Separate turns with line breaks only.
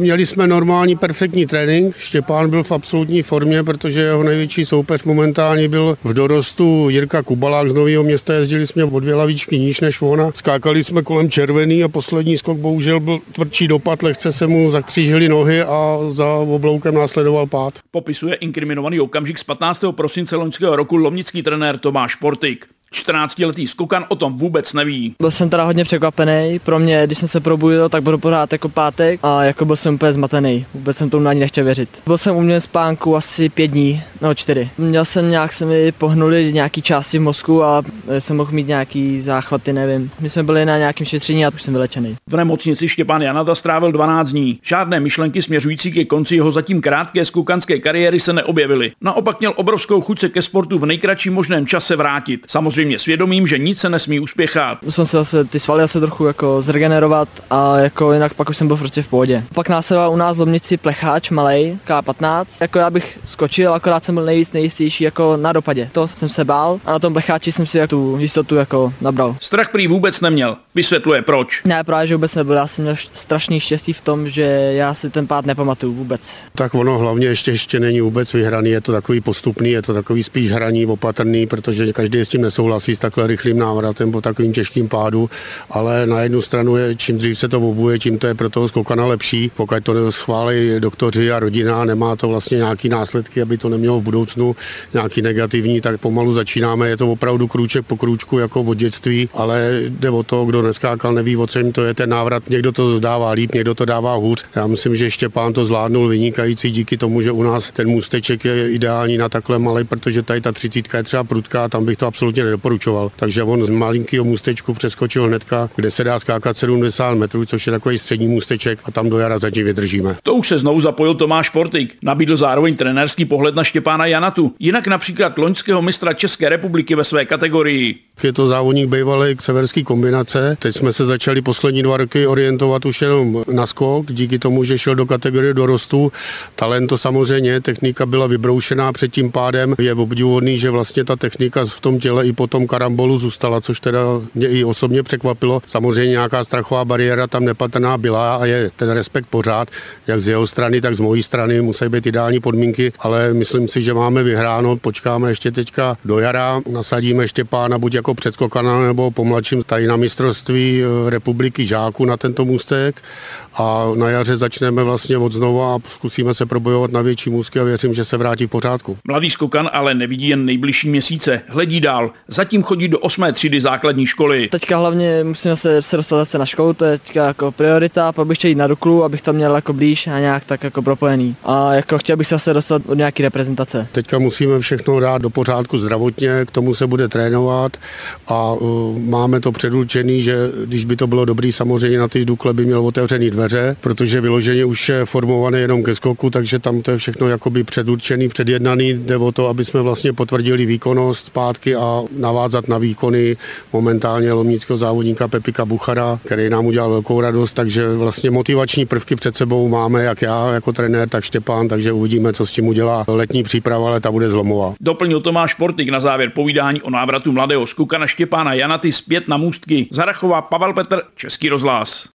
Měli jsme normální perfektní trénink. Štěpán byl v absolutní formě, protože jeho největší soupeř momentálně byl v dorostu Jirka Kubalák z Nového města. Jezdili jsme o dvě lavičky níž než ona. Skákali jsme kolem červený a poslední skok bohužel byl tvrdší dopad. Lehce se mu zakřížili nohy a za obloukem následoval pád.
Popisuje inkriminovaný okamžik z 15. prosince loňského roku lomnický trenér Tomáš Portik. 14-letý skokan o tom vůbec neví.
Byl jsem teda hodně překvapený. Pro mě, když jsem se probudil, tak budu pořád jako pátek a jako byl jsem úplně zmatený. Vůbec jsem tomu ani nechtěl věřit. Byl jsem u mě spánku asi pět dní, nebo čtyři. Měl jsem nějak, se mi pohnuli nějaký části v mozku a jsem mohl mít nějaký záchvaty, nevím. My jsme byli na nějakém šetření a už jsem vylečený.
V nemocnici Štěpán Janata strávil 12 dní. Žádné myšlenky směřující ke konci jeho zatím krátké skukanské kariéry se neobjevily. Naopak měl obrovskou chuť se ke sportu v nejkratším možném čase vrátit. Samozřejmě samozřejmě svědomím, že nic se nesmí uspěchat.
Musel se zase ty svaly zase trochu jako zregenerovat a jako jinak pak už jsem byl prostě v pohodě. Pak následoval u nás v Lomnici plecháč malej K15. Jako já bych skočil, akorát jsem byl nejvíc nejistější jako na dopadě. To jsem se bál a na tom plecháči jsem si tu jistotu jako nabral.
Strach prý vůbec neměl. Vysvětluje proč.
Ne, právě že vůbec nebyl. Já jsem měl strašný štěstí v tom, že já si ten pád nepamatuju vůbec.
Tak ono hlavně ještě ještě není vůbec vyhraný, je to takový postupný, je to takový spíš hraní, opatrný, protože každý s tím nesouhlasí souhlasí s takhle rychlým návratem po takovým těžkým pádu, ale na jednu stranu je, čím dřív se to obuje, tím to je pro toho skokana lepší. Pokud to schválí doktoři a rodina, nemá to vlastně nějaký následky, aby to nemělo v budoucnu nějaký negativní, tak pomalu začínáme. Je to opravdu krůček po krůčku jako od dětství, ale jde o to, kdo neskákal, neví o čem to je ten návrat. Někdo to dává líp, někdo to dává hůř. Já myslím, že Štěpán to zvládnul vynikající díky tomu, že u nás ten můsteček je ideální na takhle malý, protože tady ta třicítka je třeba prudká, tam bych to absolutně nedoporučoval. Takže on z malinkého můstečku přeskočil hnedka, kde se dá skákat 70 metrů, což je takový střední můsteček a tam do jara zatím vydržíme.
To už se znovu zapojil Tomáš Portik. Nabídl zároveň trenérský pohled na Štěpána Janatu. Jinak například loňského mistra České republiky ve své kategorii.
Je to závodník bývalý k severský kombinace. Teď jsme se začali poslední dva roky orientovat už jenom na skok, díky tomu, že šel do kategorie dorostu. Talent to samozřejmě, technika byla vybroušená před tím pádem. Je obdivuhodný, že vlastně ta technika v tom těle i po tom karambolu zůstala, což teda mě i osobně překvapilo. Samozřejmě nějaká strachová bariéra tam nepatrná byla a je ten respekt pořád, jak z jeho strany, tak z mojí strany. Musí být ideální podmínky, ale myslím si, že máme vyhráno. Počkáme ještě teďka do jara, nasadíme ještě pána buď jako předskokana nebo pomladším tady na mistrovství eh, republiky žáků na tento můstek a na jaře začneme vlastně od znova a zkusíme se probojovat na větší můzky a věřím, že se vrátí v pořádku.
Mladý skokan ale nevidí jen nejbližší měsíce, hledí dál. Zatím chodí do osmé třídy základní školy.
Teďka hlavně musíme se, se dostat zase na školu, to je teďka jako priorita, pak bych chtěl jít na Duklu, abych to měl jako blíž a nějak tak jako propojený. A jako chtěl bych se zase dostat od nějaký reprezentace.
Teďka musíme všechno dát do pořádku zdravotně, k tomu se bude trénovat a uh, máme to předurčený, že když by to bylo dobrý, samozřejmě na ty Dukle by měl otevřený dveře, protože vyloženě už je formované jenom ke skoku, takže tam to je všechno jakoby předurčený, předjednaný, jde o to, aby jsme vlastně potvrdili výkonnost zpátky a navázat na výkony momentálně lomnického závodníka Pepika Buchara, který nám udělal velkou radost, takže vlastně motivační prvky před sebou máme, jak já jako trenér, tak Štěpán, takže uvidíme, co s tím udělá letní příprava, ale ta bude zlomová.
Doplnil Tomáš Portik na závěr povídání o návratu mladého skukana Štěpána Janaty zpět na můstky. Zarachová Pavel Petr, Český rozhlas.